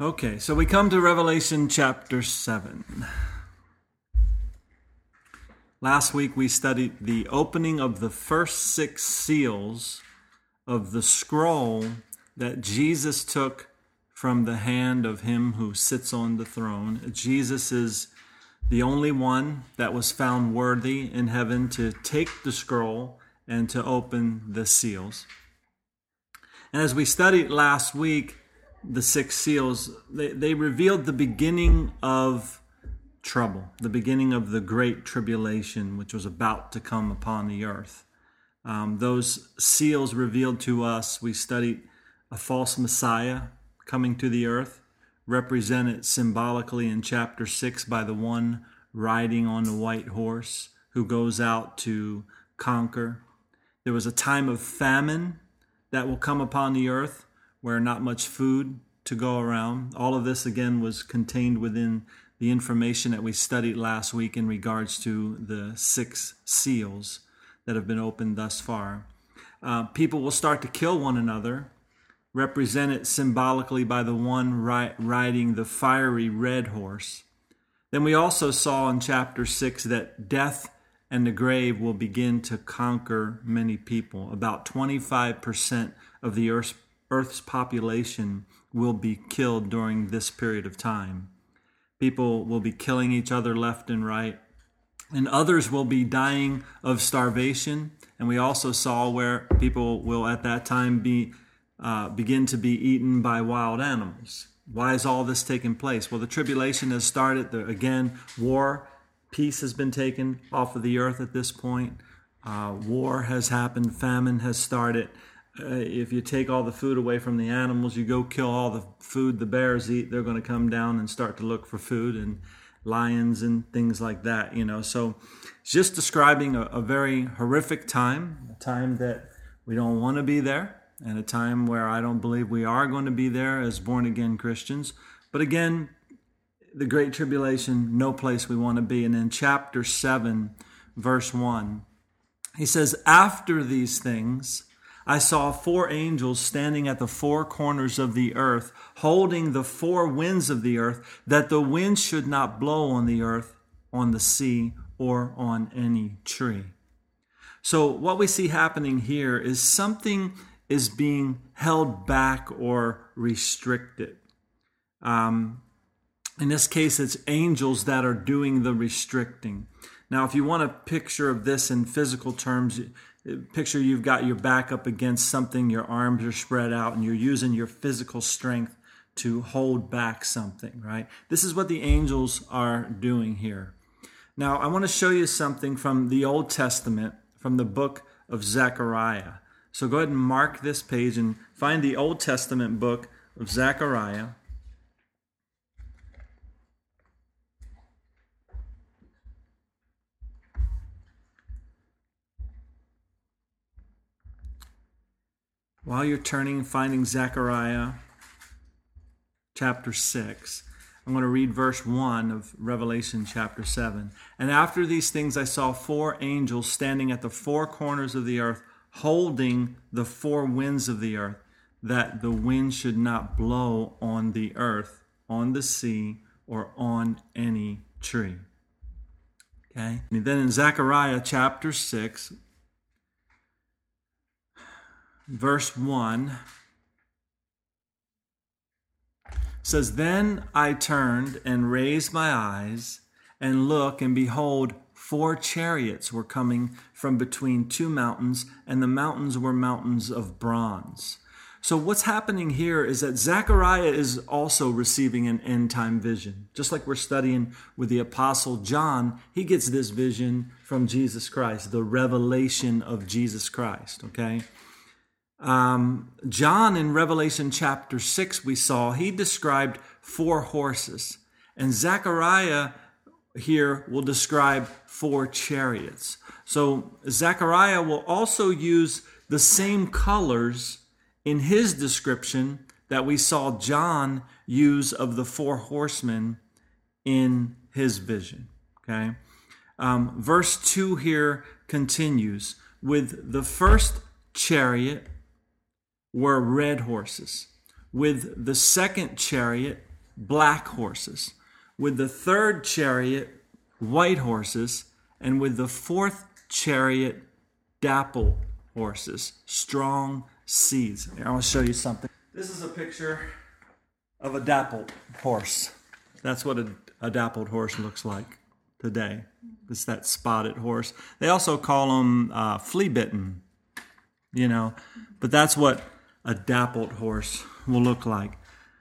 Okay, so we come to Revelation chapter 7. Last week we studied the opening of the first six seals of the scroll that Jesus took from the hand of him who sits on the throne. Jesus is the only one that was found worthy in heaven to take the scroll and to open the seals. And as we studied last week, the six seals, they, they revealed the beginning of trouble, the beginning of the great tribulation which was about to come upon the earth. Um, those seals revealed to us, we studied a false Messiah coming to the earth, represented symbolically in chapter 6 by the one riding on the white horse who goes out to conquer. There was a time of famine that will come upon the earth where not much food to go around. All of this, again, was contained within the information that we studied last week in regards to the six seals that have been opened thus far. Uh, people will start to kill one another represented symbolically by the one ri- riding the fiery red horse. Then we also saw in chapter 6 that death and the grave will begin to conquer many people. About 25% of the earth's, earth's population will be killed during this period of time. People will be killing each other left and right, and others will be dying of starvation. And we also saw where people will at that time be uh, begin to be eaten by wild animals. Why is all this taking place? Well, the tribulation has started. The, again, war, peace has been taken off of the earth at this point. Uh, war has happened, famine has started. Uh, if you take all the food away from the animals, you go kill all the food the bears eat, they're going to come down and start to look for food and lions and things like that, you know. So, just describing a, a very horrific time, a time that we don't want to be there and a time where I don't believe we are going to be there as born again Christians. But again, the Great Tribulation, no place we want to be. And in chapter 7, verse 1, he says, After these things, I saw four angels standing at the four corners of the earth, holding the four winds of the earth, that the wind should not blow on the earth, on the sea, or on any tree. So, what we see happening here is something is being held back or restricted. Um, in this case, it's angels that are doing the restricting. Now, if you want a picture of this in physical terms, picture you've got your back up against something, your arms are spread out, and you're using your physical strength to hold back something, right? This is what the angels are doing here. Now, I want to show you something from the Old Testament, from the book of Zechariah. So go ahead and mark this page and find the Old Testament book of Zechariah. While you're turning, finding Zechariah chapter 6, I'm going to read verse 1 of Revelation chapter 7. And after these things, I saw four angels standing at the four corners of the earth holding the four winds of the earth, that the wind should not blow on the earth, on the sea, or on any tree. Okay? And then in Zechariah chapter 6, verse 1 says, Then I turned and raised my eyes and look, and behold, Four chariots were coming from between two mountains, and the mountains were mountains of bronze. So, what's happening here is that Zechariah is also receiving an end time vision. Just like we're studying with the Apostle John, he gets this vision from Jesus Christ, the revelation of Jesus Christ, okay? Um, John in Revelation chapter 6, we saw, he described four horses. And Zechariah here will describe four chariots. So Zechariah will also use the same colors in his description that we saw John use of the four horsemen in his vision. Okay. Um, verse 2 here continues with the first chariot were red horses, with the second chariot black horses, with the third chariot, white horses, and with the fourth chariot, dapple horses, strong seeds. Here, I want to show you something. This is a picture of a dappled horse. That's what a, a dappled horse looks like today. It's that spotted horse. They also call them uh, flea bitten, you know, but that's what a dappled horse will look like.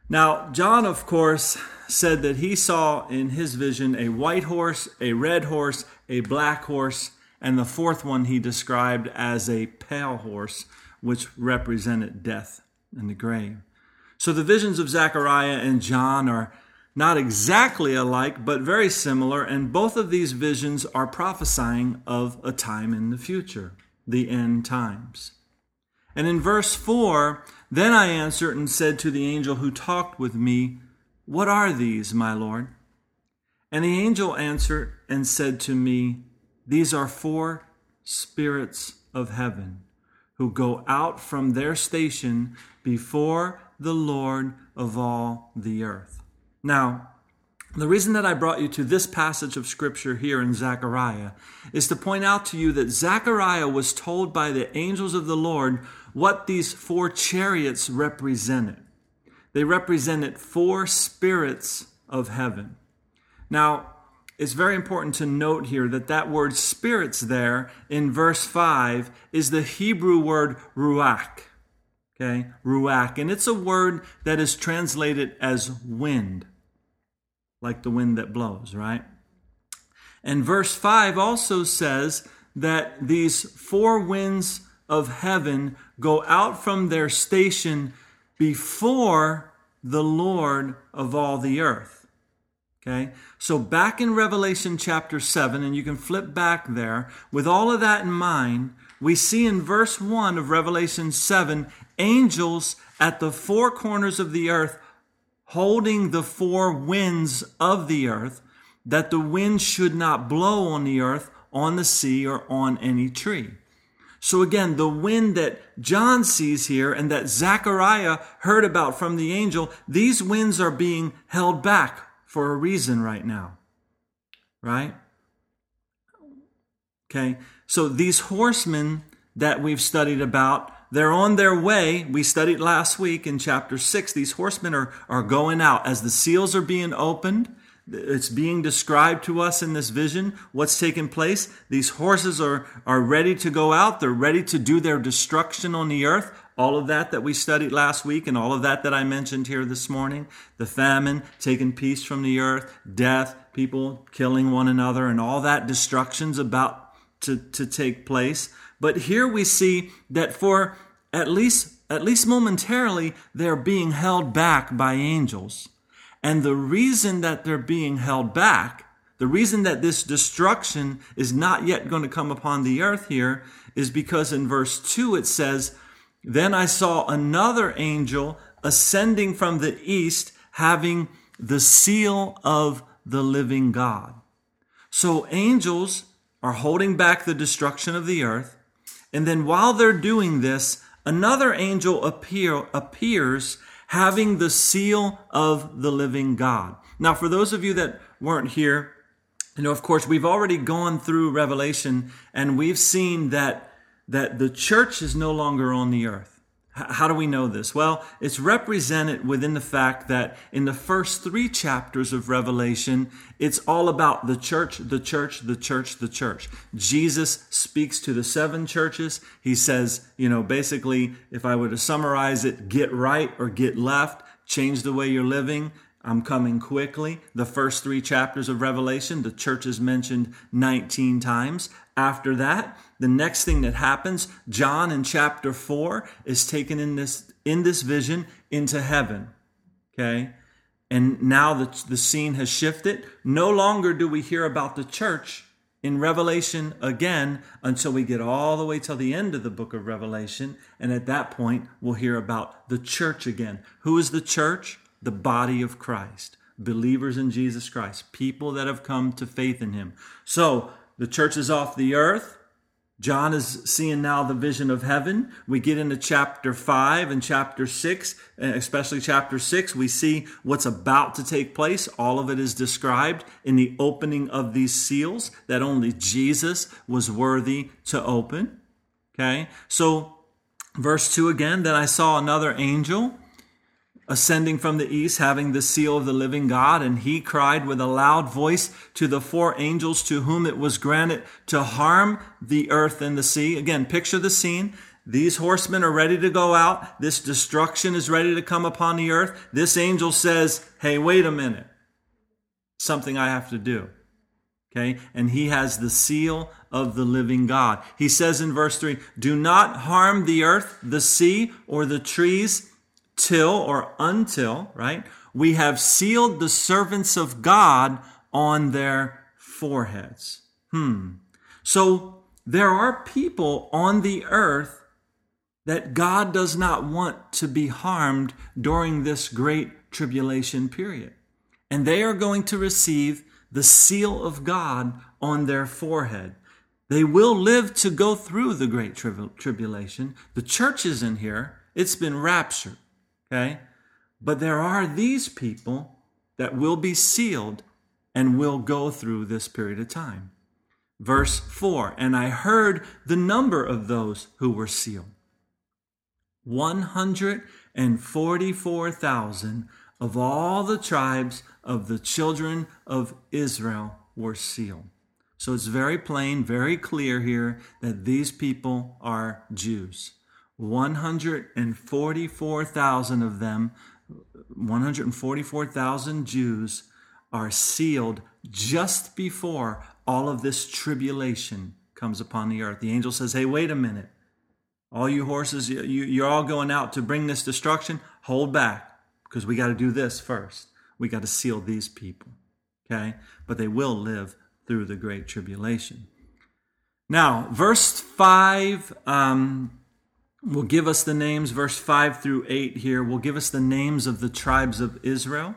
Now, John, of course, said that he saw in his vision a white horse, a red horse, a black horse, and the fourth one he described as a pale horse, which represented death and the grave. So the visions of Zechariah and John are not exactly alike, but very similar, and both of these visions are prophesying of a time in the future, the end times. And in verse 4, then I answered and said to the angel who talked with me, What are these, my Lord? And the angel answered and said to me, These are four spirits of heaven who go out from their station before the Lord of all the earth. Now, the reason that I brought you to this passage of scripture here in Zechariah is to point out to you that Zechariah was told by the angels of the Lord what these four chariots represented. They represented four spirits of heaven. Now, it's very important to note here that that word spirits there in verse 5 is the Hebrew word ruach. Okay, ruach. And it's a word that is translated as wind, like the wind that blows, right? And verse 5 also says that these four winds of heaven go out from their station before the Lord of all the earth. Okay? So back in Revelation chapter 7, and you can flip back there, with all of that in mind, we see in verse 1 of Revelation 7 angels at the four corners of the earth holding the four winds of the earth, that the wind should not blow on the earth, on the sea, or on any tree. So again, the wind that John sees here and that Zechariah heard about from the angel, these winds are being held back for a reason right now. Right? Okay. So these horsemen that we've studied about, they're on their way. We studied last week in chapter six. These horsemen are, are going out as the seals are being opened it's being described to us in this vision what's taking place. These horses are, are ready to go out. They're ready to do their destruction on the earth. All of that that we studied last week and all of that that I mentioned here this morning. The famine, taking peace from the earth, death, people killing one another, and all that destruction's about to, to take place. But here we see that for at least, at least momentarily, they're being held back by angels. And the reason that they're being held back, the reason that this destruction is not yet going to come upon the earth here is because in verse 2 it says, Then I saw another angel ascending from the east, having the seal of the living God. So angels are holding back the destruction of the earth. And then while they're doing this, another angel appear, appears having the seal of the living God. Now, for those of you that weren't here, you know, of course, we've already gone through Revelation and we've seen that, that the church is no longer on the earth. How do we know this? Well, it's represented within the fact that in the first three chapters of Revelation, it's all about the church, the church, the church, the church. Jesus speaks to the seven churches. He says, you know, basically, if I were to summarize it, get right or get left, change the way you're living. I'm coming quickly. The first three chapters of Revelation, the church is mentioned 19 times. After that, the next thing that happens, John in chapter 4 is taken in this in this vision into heaven. Okay? And now the, the scene has shifted. No longer do we hear about the church in Revelation again until we get all the way till the end of the book of Revelation. And at that point, we'll hear about the church again. Who is the church? The body of Christ. Believers in Jesus Christ. People that have come to faith in Him. So, the church is off the earth. John is seeing now the vision of heaven. We get into chapter 5 and chapter 6, especially chapter 6. We see what's about to take place. All of it is described in the opening of these seals that only Jesus was worthy to open. Okay, so verse 2 again, then I saw another angel ascending from the east, having the seal of the living God, and he cried with a loud voice to the four angels to whom it was granted to harm the earth and the sea. Again, picture the scene. These horsemen are ready to go out. This destruction is ready to come upon the earth. This angel says, Hey, wait a minute. Something I have to do. Okay. And he has the seal of the living God. He says in verse three, do not harm the earth, the sea, or the trees till or until, right? We have sealed the servants of God on their foreheads. Hmm. So there are people on the earth that God does not want to be harmed during this great tribulation period. And they are going to receive the seal of God on their forehead. They will live to go through the great tribulation. The church is in here. It's been raptured. Okay? But there are these people that will be sealed and will go through this period of time. Verse 4 And I heard the number of those who were sealed 144,000 of all the tribes of the children of Israel were sealed. So it's very plain, very clear here that these people are Jews. 144,000 of them, 144,000 Jews, are sealed just before all of this tribulation comes upon the earth. The angel says, Hey, wait a minute. All you horses, you, you're all going out to bring this destruction. Hold back because we got to do this first. We got to seal these people. Okay? But they will live through the great tribulation. Now, verse 5 um, will give us the names, verse 5 through 8 here, will give us the names of the tribes of Israel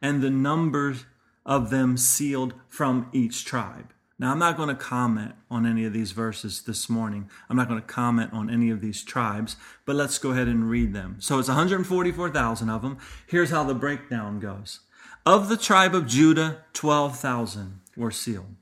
and the numbers of them sealed from each tribe. Now, I'm not going to comment on any of these verses this morning. I'm not going to comment on any of these tribes, but let's go ahead and read them. So it's 144,000 of them. Here's how the breakdown goes. Of the tribe of Judah, 12,000 were sealed.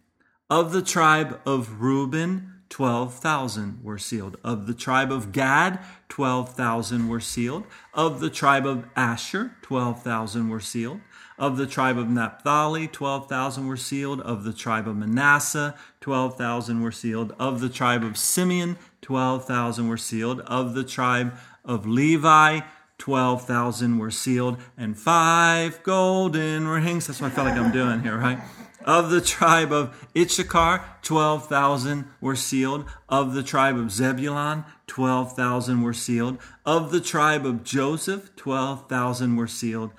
Of the tribe of Reuben, 12,000 were sealed. Of the tribe of Gad, 12,000 were sealed. Of the tribe of Asher, 12,000 were sealed. Of the tribe of Naphtali, 12,000 were sealed. Of the tribe of Manasseh, 12,000 were sealed. Of the tribe of Simeon, 12,000 were sealed. Of the tribe of Levi, 12,000 were sealed. And five golden rings. That's what I felt like I'm doing here, right? Of the tribe of Issachar, 12,000 were sealed. Of the tribe of Zebulun, 12,000 were sealed. Of the tribe of Joseph, 12,000 were sealed.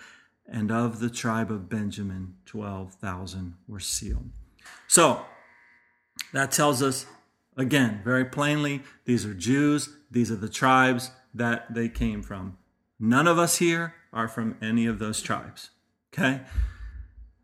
And of the tribe of Benjamin, 12,000 were sealed. So, that tells us, again, very plainly, these are Jews, these are the tribes that they came from. None of us here are from any of those tribes. Okay?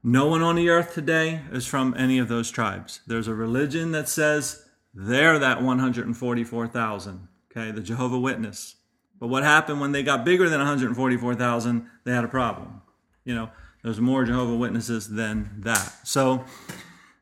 No one on the earth today is from any of those tribes. There's a religion that says they're that 144,000, okay, the Jehovah Witness. But what happened when they got bigger than 144,000? They had a problem. You know, there's more Jehovah Witnesses than that. So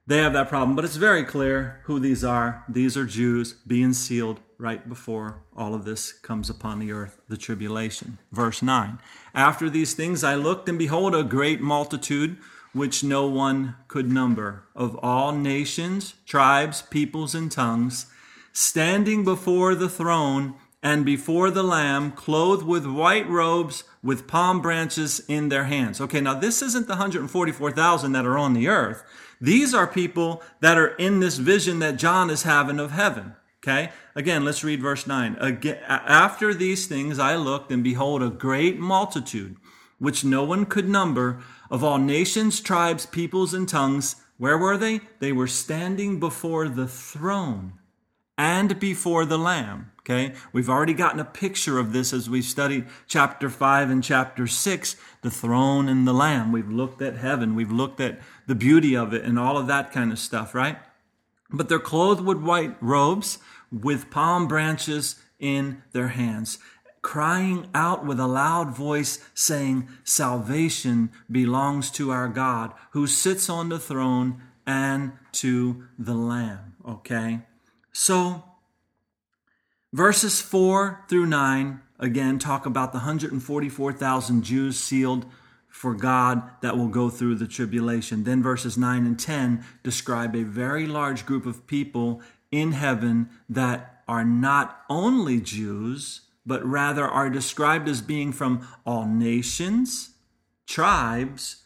they have that problem. But it's very clear who these are. These are Jews being sealed right before all of this comes upon the earth, the tribulation. Verse 9 After these things I looked, and behold, a great multitude which no one could number, of all nations, tribes, peoples, and tongues, standing before the throne and before the Lamb, clothed with white robes, with palm branches in their hands. Okay, now this isn't the 144,000 that are on the earth. These are people that are in this vision that John is having of heaven. Okay? Again, let's read verse 9. Again, after these things I looked, and behold, a great multitude, which no one could number, of all nations, tribes, peoples, and tongues. Where were they? They were standing before the throne and before the Lamb. Okay, we've already gotten a picture of this as we've studied chapter 5 and chapter 6, the throne and the Lamb. We've looked at heaven, we've looked at the beauty of it and all of that kind of stuff, right? But they're clothed with white robes, with palm branches in their hands, crying out with a loud voice, saying, Salvation belongs to our God, who sits on the throne and to the Lamb. Okay? So, verses 4 through 9 again talk about the 144,000 Jews sealed for God that will go through the tribulation. Then verses 9 and 10 describe a very large group of people in heaven that are not only Jews, but rather are described as being from all nations, tribes,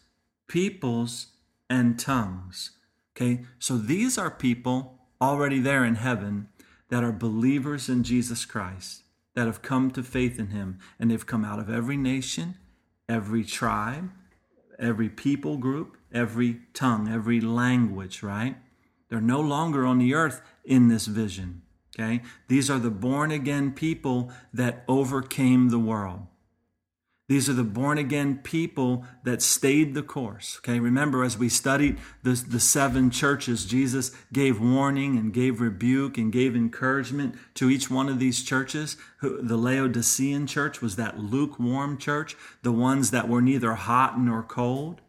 peoples, and tongues. Okay, so these are people already there in heaven that are believers in Jesus Christ, that have come to faith in Him, and they've come out of every nation, every tribe, every people group, every tongue, every language, right? They're no longer on the earth in this vision. Okay? These are the born again people that overcame the world. These are the born again people that stayed the course. Okay, remember as we studied the, the seven churches, Jesus gave warning and gave rebuke and gave encouragement to each one of these churches. The Laodicean church was that lukewarm church, the ones that were neither hot nor cold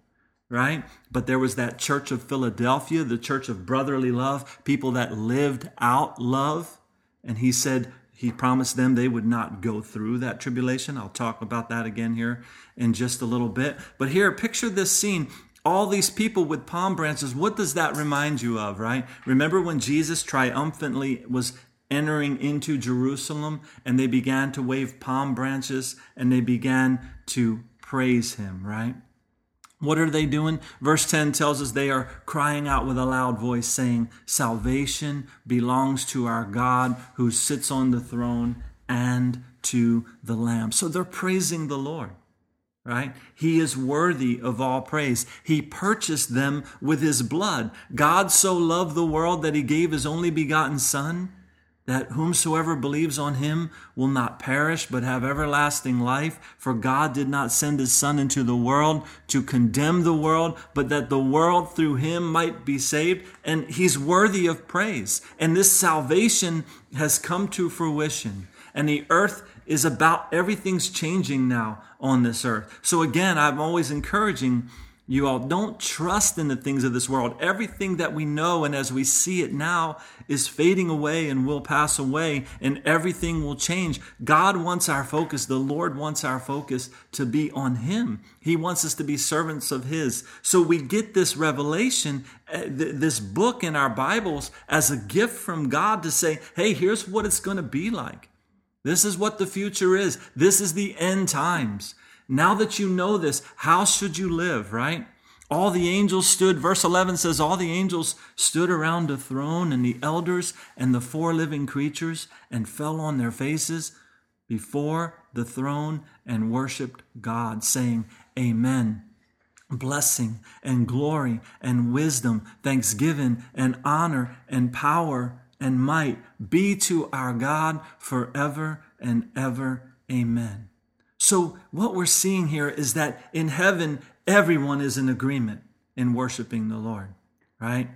right? But there was that church of Philadelphia, the church of brotherly love, people that lived out love. And he said, he promised them they would not go through that tribulation. I'll talk about that again here in just a little bit. But here, picture this scene. All these people with palm branches, what does that remind you of, right? Remember when Jesus triumphantly was entering into Jerusalem and they began to wave palm branches and they began to praise him, right? What are they doing? Verse 10 tells us they are crying out with a loud voice, saying, Salvation belongs to our God who sits on the throne and to the Lamb. So they're praising the Lord, right? He is worthy of all praise. He purchased them with his blood. God so loved the world that he gave his only begotten Son that whomsoever believes on him will not perish but have everlasting life. For God did not send his Son into the world to condemn the world, but that the world through him might be saved. And he's worthy of praise. And this salvation has come to fruition. And the earth is about, everything's changing now on this earth. So again, I'm always encouraging you all don't trust in the things of this world. Everything that we know and as we see it now is fading away and will pass away and everything will change. God wants our focus. The Lord wants our focus to be on Him. He wants us to be servants of His. So we get this revelation, eh, this book in our Bibles as a gift from God to say, hey, here's what it's going to be like. This is what the future is. This is the end times. Now that you know this, how should you live, right? All the angels stood, verse 11 says, All the angels stood around the throne and the elders and the four living creatures and fell on their faces before the throne and worshiped God, saying, Amen. Blessing and glory and wisdom, thanksgiving and honor and power and might be to our God forever and ever. Amen. So, what we're seeing here is that in heaven, everyone is in agreement in worshiping the Lord, right?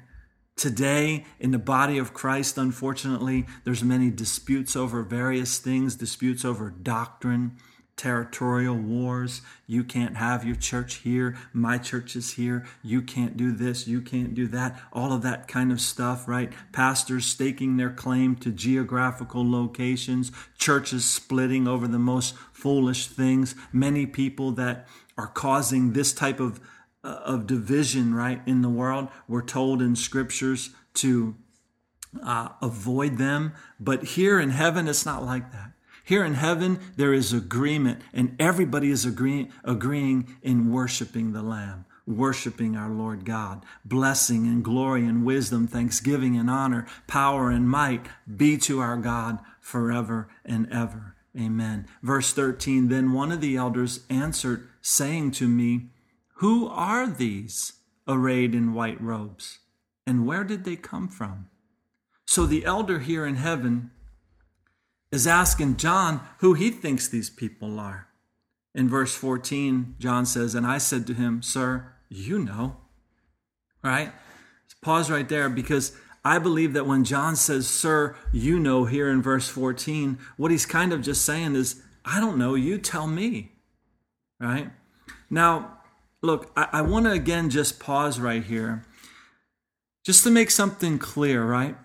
Today, in the body of Christ, unfortunately, there's many disputes over various things, disputes over doctrine, territorial wars. You can't have your church here. My church is here. You can't do this. You can't do that. All of that kind of stuff, right? Pastors staking their claim to geographical locations, churches splitting over the most foolish things. Many people that are causing this type of uh, of division, right, in the world. We're told in scriptures to uh, avoid them. But here in heaven, it's not like that. Here in heaven, there is agreement, and everybody is agree- agreeing in worshiping the Lamb, worshiping our Lord God. Blessing and glory and wisdom, thanksgiving and honor, power and might be to our God forever and ever. Amen. Verse 13 Then one of the elders answered, saying to me, Who are these arrayed in white robes? And where did they come from? So the elder here in heaven is asking John who he thinks these people are. In verse 14, John says, And I said to him, Sir, you know. Right? Pause right there because I believe that when John says, Sir, you know, here in verse 14, what he's kind of just saying is, I don't know, you tell me. Right? Now, look, I, I want to again just pause right here just to make something clear, right?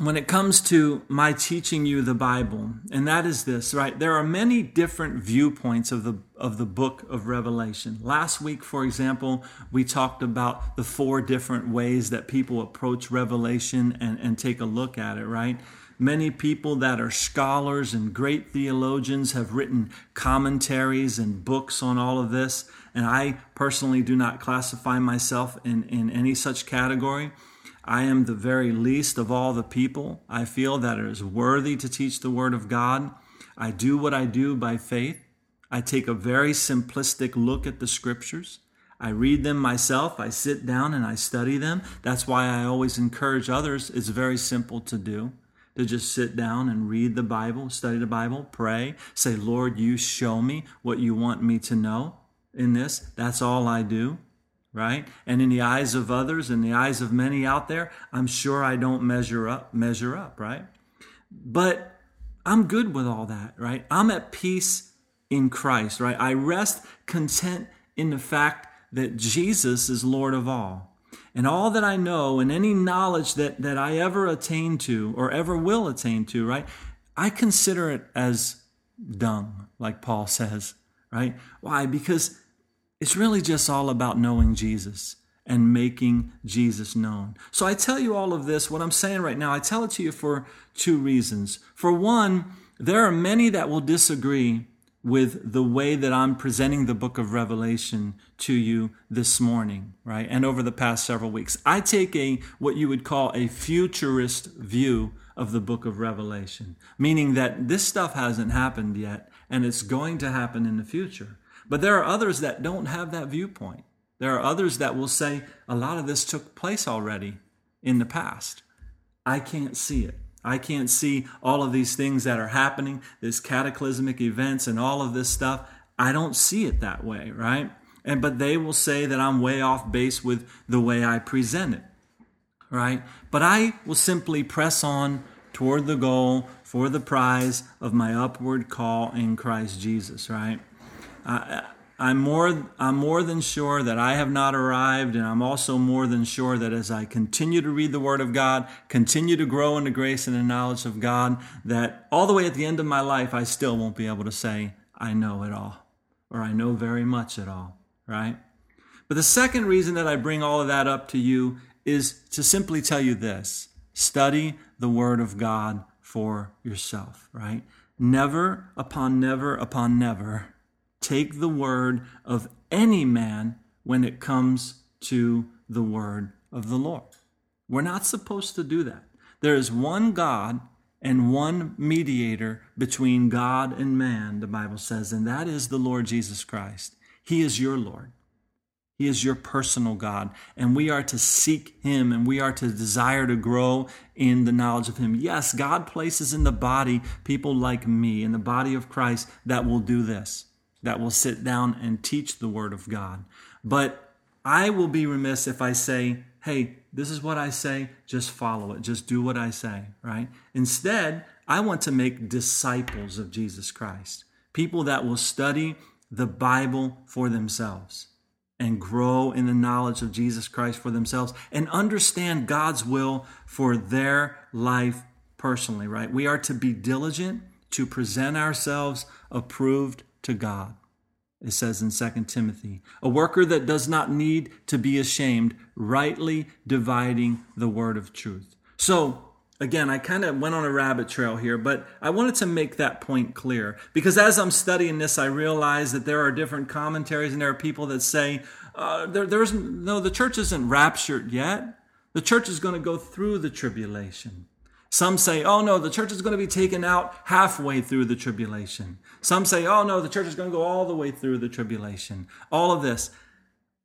When it comes to my teaching you the Bible, and that is this, right? There are many different viewpoints of the of the book of Revelation. Last week, for example, we talked about the four different ways that people approach Revelation and, and take a look at it, right? Many people that are scholars and great theologians have written commentaries and books on all of this, and I personally do not classify myself in, in any such category. I am the very least of all the people. I feel that it is worthy to teach the Word of God. I do what I do by faith. I take a very simplistic look at the Scriptures. I read them myself. I sit down and I study them. That's why I always encourage others. It's very simple to do to just sit down and read the Bible, study the Bible, pray, say, Lord, you show me what you want me to know in this. That's all I do right? And in the eyes of others, in the eyes of many out there, I'm sure I don't measure up, measure up, right? But I'm good with all that, right? I'm at peace in Christ, right? I rest content in the fact that Jesus is Lord of all. And all that I know and any knowledge that, that I ever attain to or ever will attain to, right? I consider it as dung, like Paul says, right? Why? Because it's really just all about knowing Jesus and making Jesus known. So I tell you all of this, what I'm saying right now, I tell it to you for two reasons. For one, there are many that will disagree with the way that I'm presenting the book of Revelation to you this morning, right? And over the past several weeks. I take a what you would call a futurist view of the book of Revelation, meaning that this stuff hasn't happened yet and it's going to happen in the future. But there are others that don't have that viewpoint. There are others that will say a lot of this took place already in the past. I can't see it. I can't see all of these things that are happening, these cataclysmic events and all of this stuff. I don't see it that way, right? And but they will say that I'm way off base with the way I present it. Right? But I will simply press on toward the goal for the prize of my upward call in Christ Jesus, right? I, I'm more, I'm more than sure that I have not arrived, and I'm also more than sure that as I continue to read the Word of God, continue to grow in the grace and the knowledge of God, that all the way at the end of my life, I still won't be able to say, I know it all, or I know very much at all, right? But the second reason that I bring all of that up to you is to simply tell you this study the Word of God for yourself, right? Never upon never upon never take the word of any man when it comes to the word of the Lord. We're not supposed to do that. There is one God and one mediator between God and man, the Bible says, and that is the Lord Jesus Christ. He is your Lord. He is your personal God, and we are to seek Him and we are to desire to grow in the knowledge of Him. Yes, God places in the body people like me, in the body of Christ, that will do this that will sit down and teach the Word of God. But I will be remiss if I say, hey, this is what I say, just follow it, just do what I say, right? Instead, I want to make disciples of Jesus Christ, people that will study the Bible for themselves and grow in the knowledge of Jesus Christ for themselves and understand God's will for their life personally, right? We are to be diligent to present ourselves approved to God. It says in 2 Timothy, a worker that does not need to be ashamed, rightly dividing the word of truth. So, again, I kind of went on a rabbit trail here, but I wanted to make that point clear because as I'm studying this, I realize that there are different commentaries and there are people that say, uh, there, there's no, the church isn't raptured yet. The church is going to go through the tribulation. Some say, oh no, the church is going to be taken out halfway through the tribulation. Some say, oh no, the church is going to go all the way through the tribulation. All of this.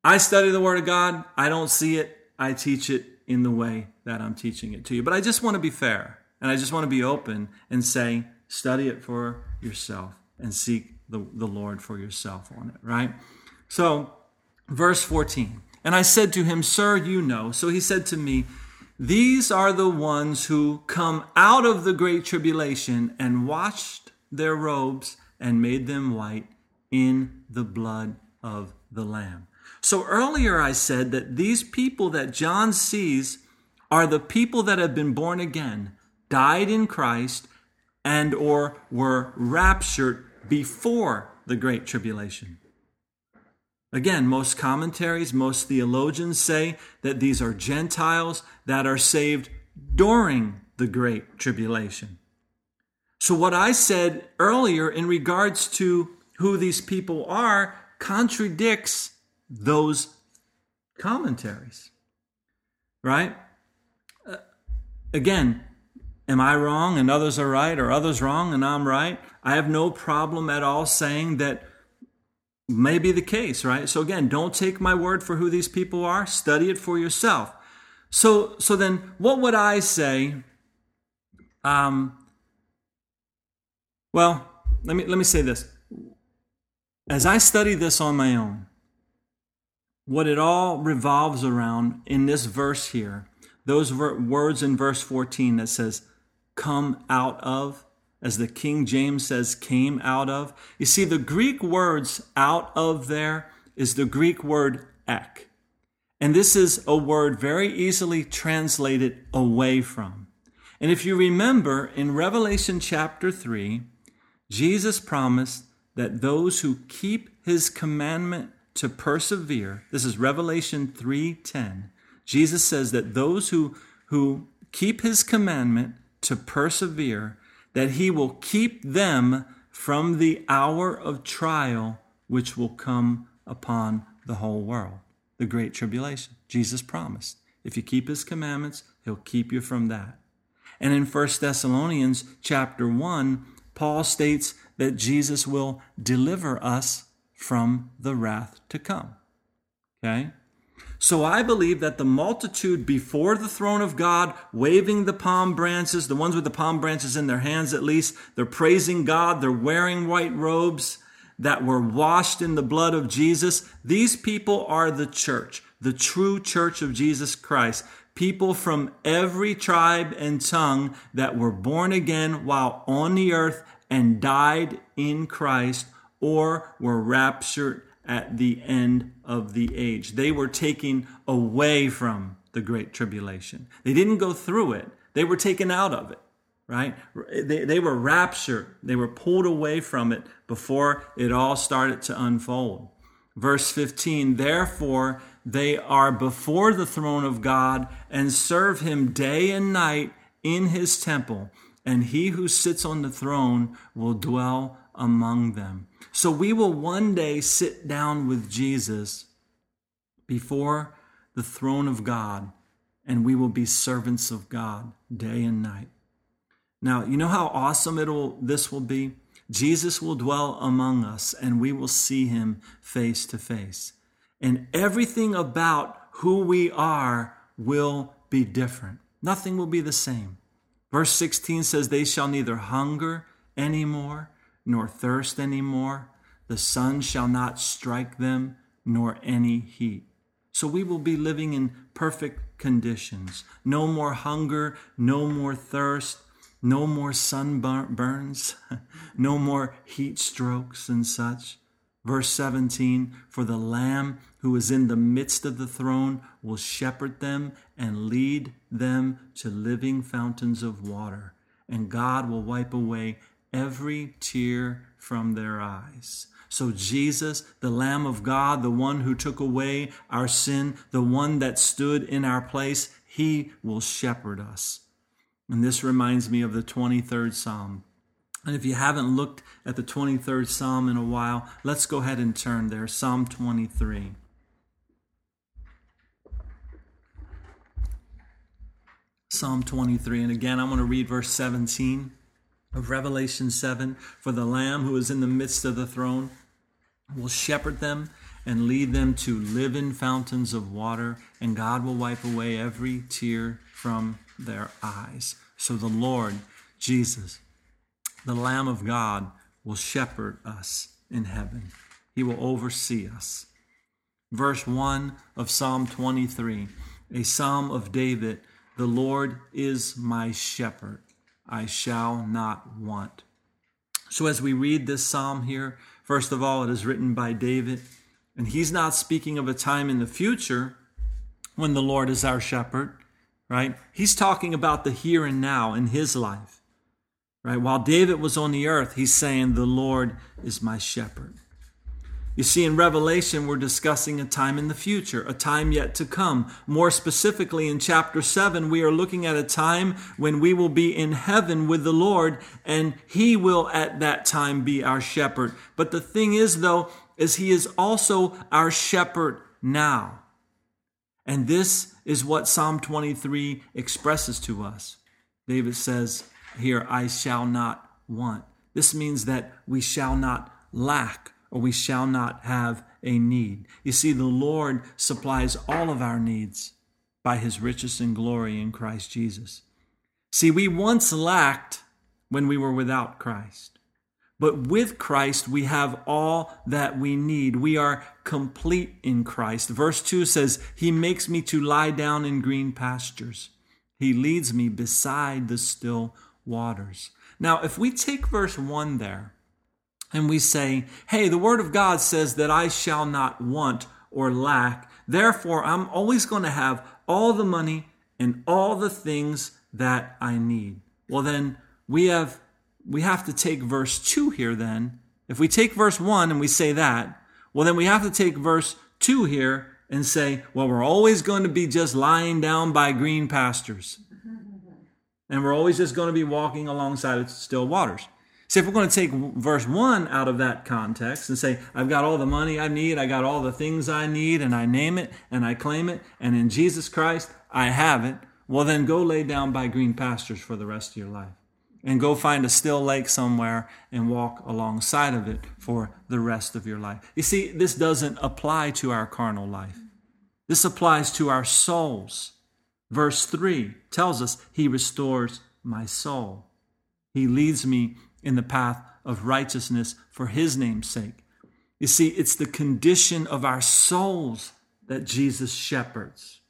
I study the Word of God. I don't see it. I teach it in the way that I'm teaching it to you. But I just want to be fair and I just want to be open and say, study it for yourself and seek the, the Lord for yourself on it, right? So, verse 14. And I said to him, Sir, you know. So he said to me, These are the ones who come out of the great tribulation and washed their robes and made them white in the blood of the Lamb. So earlier I said that these people that John sees are the people that have been born again, died in Christ, and or were raptured before the great tribulation. Again, most commentaries, most theologians say that these are Gentiles that are saved during the Great Tribulation. So, what I said earlier in regards to who these people are contradicts those commentaries. Right? Uh, again, am I wrong and others are right, or others wrong and I'm right? I have no problem at all saying that may be the case, right? So again, don't take my word for who these people are. Study it for yourself. So, so then what would I say? Um, well, let me, let me say this. As I study this on my own, what it all revolves around in this verse here, those ver- words in verse 14 that says, come out of, as the King James says, came out of. You see, the Greek words out of there is the Greek word ek. And this is a word very easily translated away from. And if you remember in Revelation chapter 3, Jesus promised that those who keep his commandment to persevere, this is Revelation 3:10. Jesus says that those who who keep his commandment to persevere that he will keep them from the hour of trial which will come upon the whole world, the great tribulation. Jesus promised. If you keep his commandments, he'll keep you from that. And in 1 Thessalonians chapter 1, Paul states that Jesus will deliver us from the wrath to come. Okay? So I believe that the multitude before the throne of God, waving the palm branches, the ones with the palm branches in their hands at least, they're praising God, they're wearing white robes that were washed in the blood of Jesus. These people are the church, the true church of Jesus Christ. People from every tribe and tongue that were born again while on the earth and died in Christ or were raptured at the end of the age. They were taken away from the Great Tribulation. They didn't go through it, they were taken out of it, right? They, they were raptured, they were pulled away from it before it all started to unfold. Verse 15, therefore they are before the throne of God and serve him day and night in his temple, and he who sits on the throne will dwell among them. So we will one day sit down with Jesus before the throne of God, and we will be servants of God day and night. Now, you know how awesome it'll this will be? Jesus will dwell among us and we will see him face to face. And everything about who we are will be different. Nothing will be the same. Verse 16 says, They shall neither hunger anymore, nor thirst any more. The sun shall not strike them, nor any heat. So we will be living in perfect conditions. No more hunger, no more thirst, no more sunburns, no more heat strokes and such. Verse 17 For the Lamb who is in the midst of the throne will shepherd them and lead them to living fountains of water, and God will wipe away every tear from their eyes. So, Jesus, the Lamb of God, the one who took away our sin, the one that stood in our place, he will shepherd us. And this reminds me of the 23rd Psalm. And if you haven't looked at the 23rd Psalm in a while, let's go ahead and turn there. Psalm 23. Psalm 23. And again, I'm going to read verse 17 of Revelation 7 For the Lamb who is in the midst of the throne will shepherd them and lead them to live in fountains of water, and God will wipe away every tear from their eyes. So the Lord, Jesus, the Lamb of God, will shepherd us in heaven. He will oversee us. Verse 1 of Psalm 23, a psalm of David The Lord is my shepherd. I shall not want. So, as we read this psalm here, first of all, it is written by David, and he's not speaking of a time in the future when the Lord is our shepherd, right? He's talking about the here and now in his life, right? While David was on the earth, he's saying, The Lord is my shepherd. You see, in Revelation, we're discussing a time in the future, a time yet to come. More specifically, in chapter 7, we are looking at a time when we will be in heaven with the Lord, and He will at that time be our shepherd. But the thing is, though, is He is also our shepherd now. And this is what Psalm 23 expresses to us. David says here, I shall not want. This means that we shall not lack or we shall not have a need. You see, the Lord supplies all of our needs by his riches and glory in Christ Jesus. See, we once lacked when we were without Christ. But with Christ, we have all that we need. We are complete in Christ. Verse 2 says, He makes me to lie down in green pastures. He leads me beside the still waters. Now, if we take verse 1 there, and we say, hey, the Word of God says that I shall not want or lack. Therefore, I'm always going to have all the money and all the things that I need. Well, then we have, we have to take verse 2 here then. If we take verse 1 and we say that, well, then we have to take verse 2 here and say, well, we're always going to be just lying down by green pastures. And we're always just going to be walking alongside of still waters. See, if we're going to take verse 1 out of that context and say, I've got all the money I need, I got all the things I need, and I name it and I claim it, and in Jesus Christ I have it, well, then go lay down by green pastures for the rest of your life. And go find a still lake somewhere and walk alongside of it for the rest of your life. You see, this doesn't apply to our carnal life. This applies to our souls. Verse 3 tells us, He restores my soul. He leads me in the path of righteousness for his name's sake. You see, it's the condition of our souls that Jesus shepherds.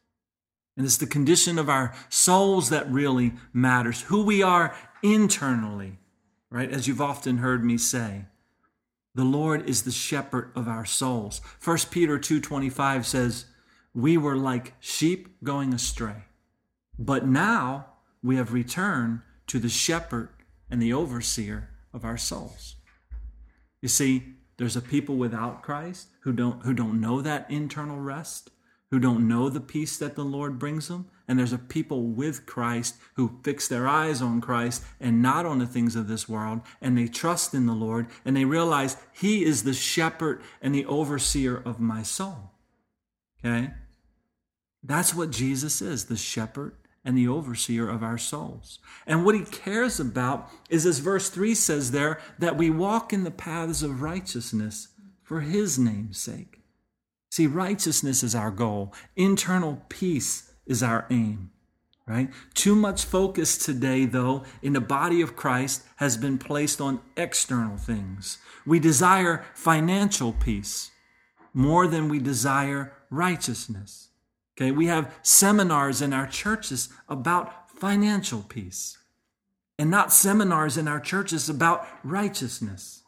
And it's the condition of our souls that really matters, who we are internally, right? As you've often heard me say, the Lord is the shepherd of our souls. 1 Peter 2:25 says, "We were like sheep going astray, but now we have returned to the shepherd and the overseer of our souls. You see, there's a people without Christ who don't who don't know that internal rest, who don't know the peace that the Lord brings them, and there's a people with Christ who fix their eyes on Christ and not on the things of this world, and they trust in the Lord and they realize he is the shepherd and the overseer of my soul. Okay? That's what Jesus is, the shepherd and the overseer of our souls. And what he cares about is, as verse 3 says there, that we walk in the paths of righteousness for his name's sake. See, righteousness is our goal, internal peace is our aim. Right? Too much focus today, though, in the body of Christ has been placed on external things. We desire financial peace more than we desire righteousness. Okay, we have seminars in our churches about financial peace, and not seminars in our churches about righteousness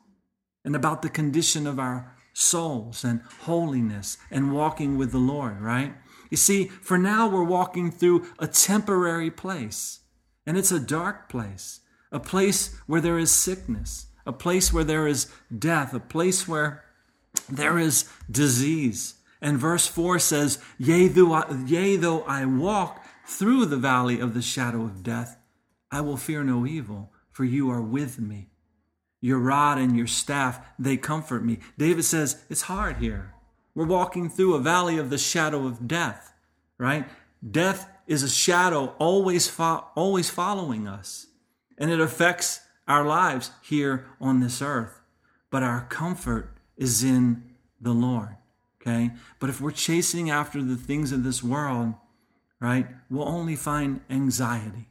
and about the condition of our souls and holiness and walking with the Lord, right? You see, for now we're walking through a temporary place, and it's a dark place, a place where there is sickness, a place where there is death, a place where there is disease, and verse 4 says, yea though, I, yea, though I walk through the valley of the shadow of death, I will fear no evil, for you are with me. Your rod and your staff, they comfort me. David says, It's hard here. We're walking through a valley of the shadow of death, right? Death is a shadow always, fo- always following us, and it affects our lives here on this earth. But our comfort is in the Lord okay? But if we're chasing after the things of this world, right, we'll only find anxiety.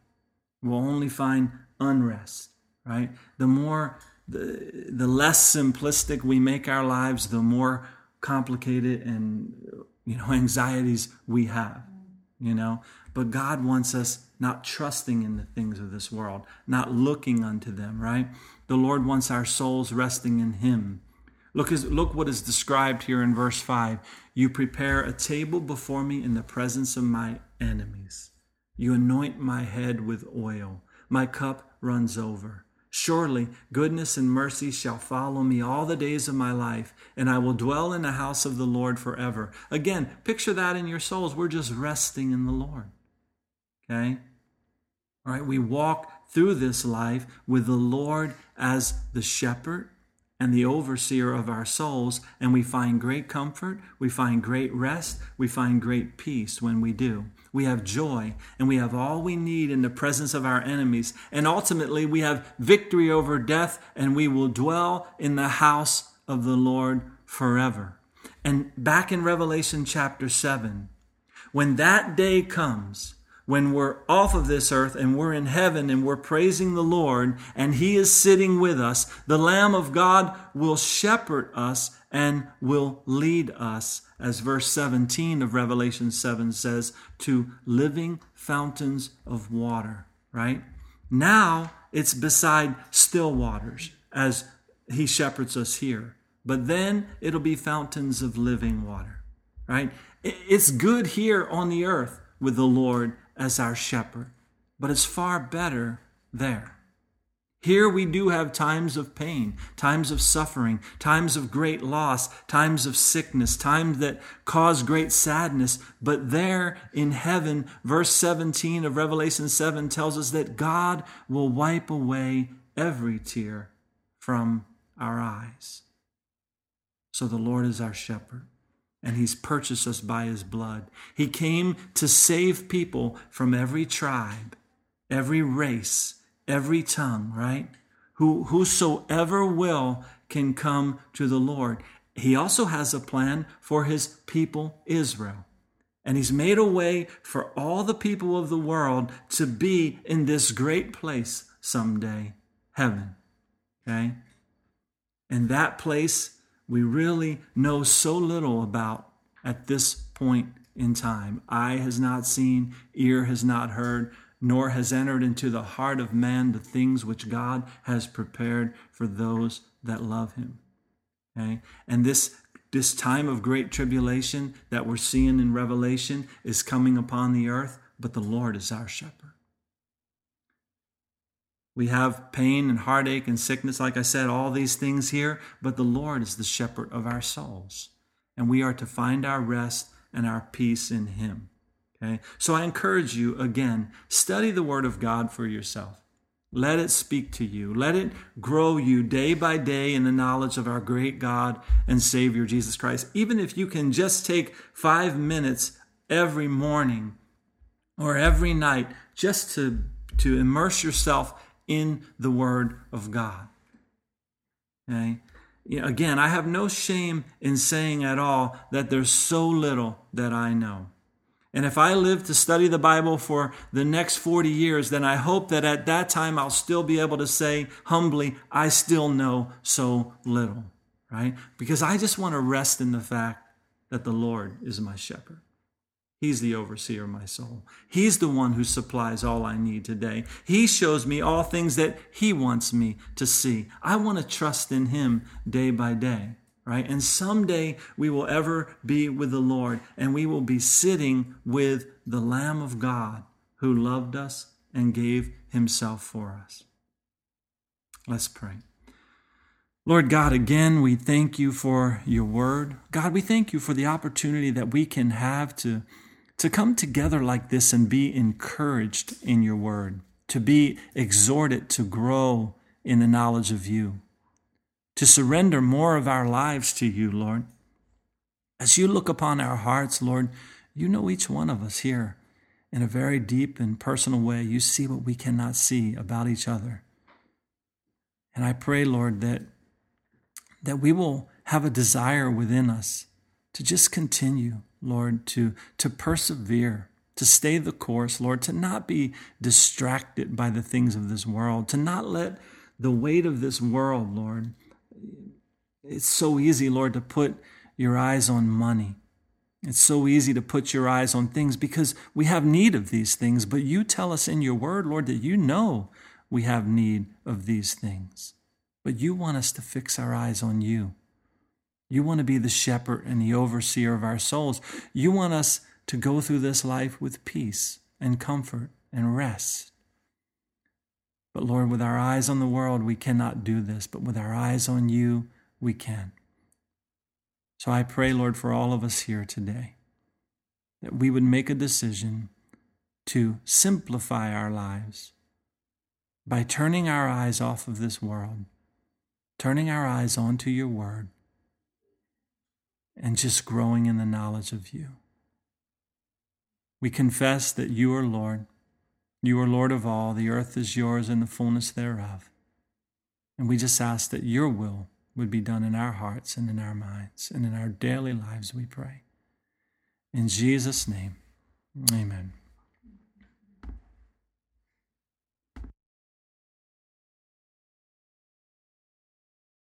We'll only find unrest, right? The more, the, the less simplistic we make our lives, the more complicated and, you know, anxieties we have. you know. But God wants us not trusting in the things of this world, not looking unto them, right? The Lord wants our souls resting in Him. Look, as, look what is described here in verse 5. You prepare a table before me in the presence of my enemies. You anoint my head with oil. My cup runs over. Surely goodness and mercy shall follow me all the days of my life, and I will dwell in the house of the Lord forever. Again, picture that in your souls. We're just resting in the Lord. Okay? All right, we walk through this life with the Lord as the shepherd and the overseer of our souls, and we find great comfort, we find great rest, we find great peace when we do we have joy, and we have all we need in the presence of our enemies. And ultimately, we have victory over death, and we will dwell in the house of the Lord forever. And back in Revelation chapter 7, when that day comes, when we're off of this earth and we're in heaven and we're praising the Lord and He is sitting with us, the Lamb of God will shepherd us and will lead us, as verse 17 of Revelation 7 says, to living fountains of water, right? Now it's beside still waters as he shepherds us here. But then it'll be fountains of living water, right? It's good here on the earth with the Lord as our shepherd, but it's far better there. Here we do have times of pain, times of suffering, times of great loss, times of sickness, times that cause great sadness. But there in heaven, verse 17 of Revelation 7 tells us that God will wipe away every tear from our eyes. So the Lord is our shepherd, and He's purchased us by His blood. He came to save people from every tribe, every race, every tongue, right? Who, whosoever will can come to the Lord. He also has a plan for his people, Israel. And he's made a way for all the people of the world to be in this great place someday, heaven. Okay? And that place we really know so little about at this point in time. Eye has not seen, ear has not heard, nor has entered into the heart of man the things which God has prepared for those that love him. Okay? And this this time of great tribulation that we're seeing in Revelation is coming upon the earth, but the Lord is our shepherd. We have pain and heartache and sickness, like I said, all these things here, but the Lord is the shepherd of our souls. And we are to find our rest and our peace in Him. Okay? So I encourage you again, study the Word of God for yourself. Let it speak to you. Let it grow you day by day in the knowledge of our great God and Savior Jesus Christ. Even if you can just take five minutes every morning or every night just to, to immerse yourself in the Word of God. Okay? Again, I have no shame in saying at all that there's so little that I know. And if I live to study the Bible for the next 40 years, then I hope that at that time I'll still be able to say humbly, I still know so little, right? Because I just want to rest in the fact that the Lord is my shepherd. He's the overseer of my soul. He's the one who supplies all I need today. He shows me all things that He wants me to see. I want to trust in Him day by day right? And someday we will ever be with the Lord and we will be sitting with the Lamb of God who loved us and gave himself for us. Let's pray. Lord God, again, we thank you for your word. God, we thank you for the opportunity that we can have to, to come together like this and be encouraged in your word, to be exhorted to grow in the knowledge of you to surrender more of our lives to you, Lord. As you look upon our hearts, Lord, you know each one of us here in a very deep and personal way. You see what we cannot see about each other. And I pray, Lord, that, that we will have a desire within us to just continue, Lord, to, to persevere, to stay the course, Lord, to not be distracted by the things of this world, to not let the weight of this world, Lord, it's so easy, Lord, to put your eyes on money It's so easy to put your eyes on things because we have need of these things, but you tell us in your word, Lord, that you know we have need of these things. But you want us to fix our eyes on you. You want to be the shepherd and the overseer of our souls. You want us to go through this life with peace and comfort and rest. But Lord, with our eyes on the world, we cannot do this, but with our eyes on you, we can. So I pray, Lord, for all of us here today, that we would make a decision to simplify our lives by turning our eyes off of this world, turning our eyes onto your word, and just growing in the knowledge of you. We confess that you are Lord. You are Lord of all. The earth is yours and the fullness thereof. And we just ask that your will would be done in our hearts and in our minds and in our daily lives, we pray. In Jesus' name, amen.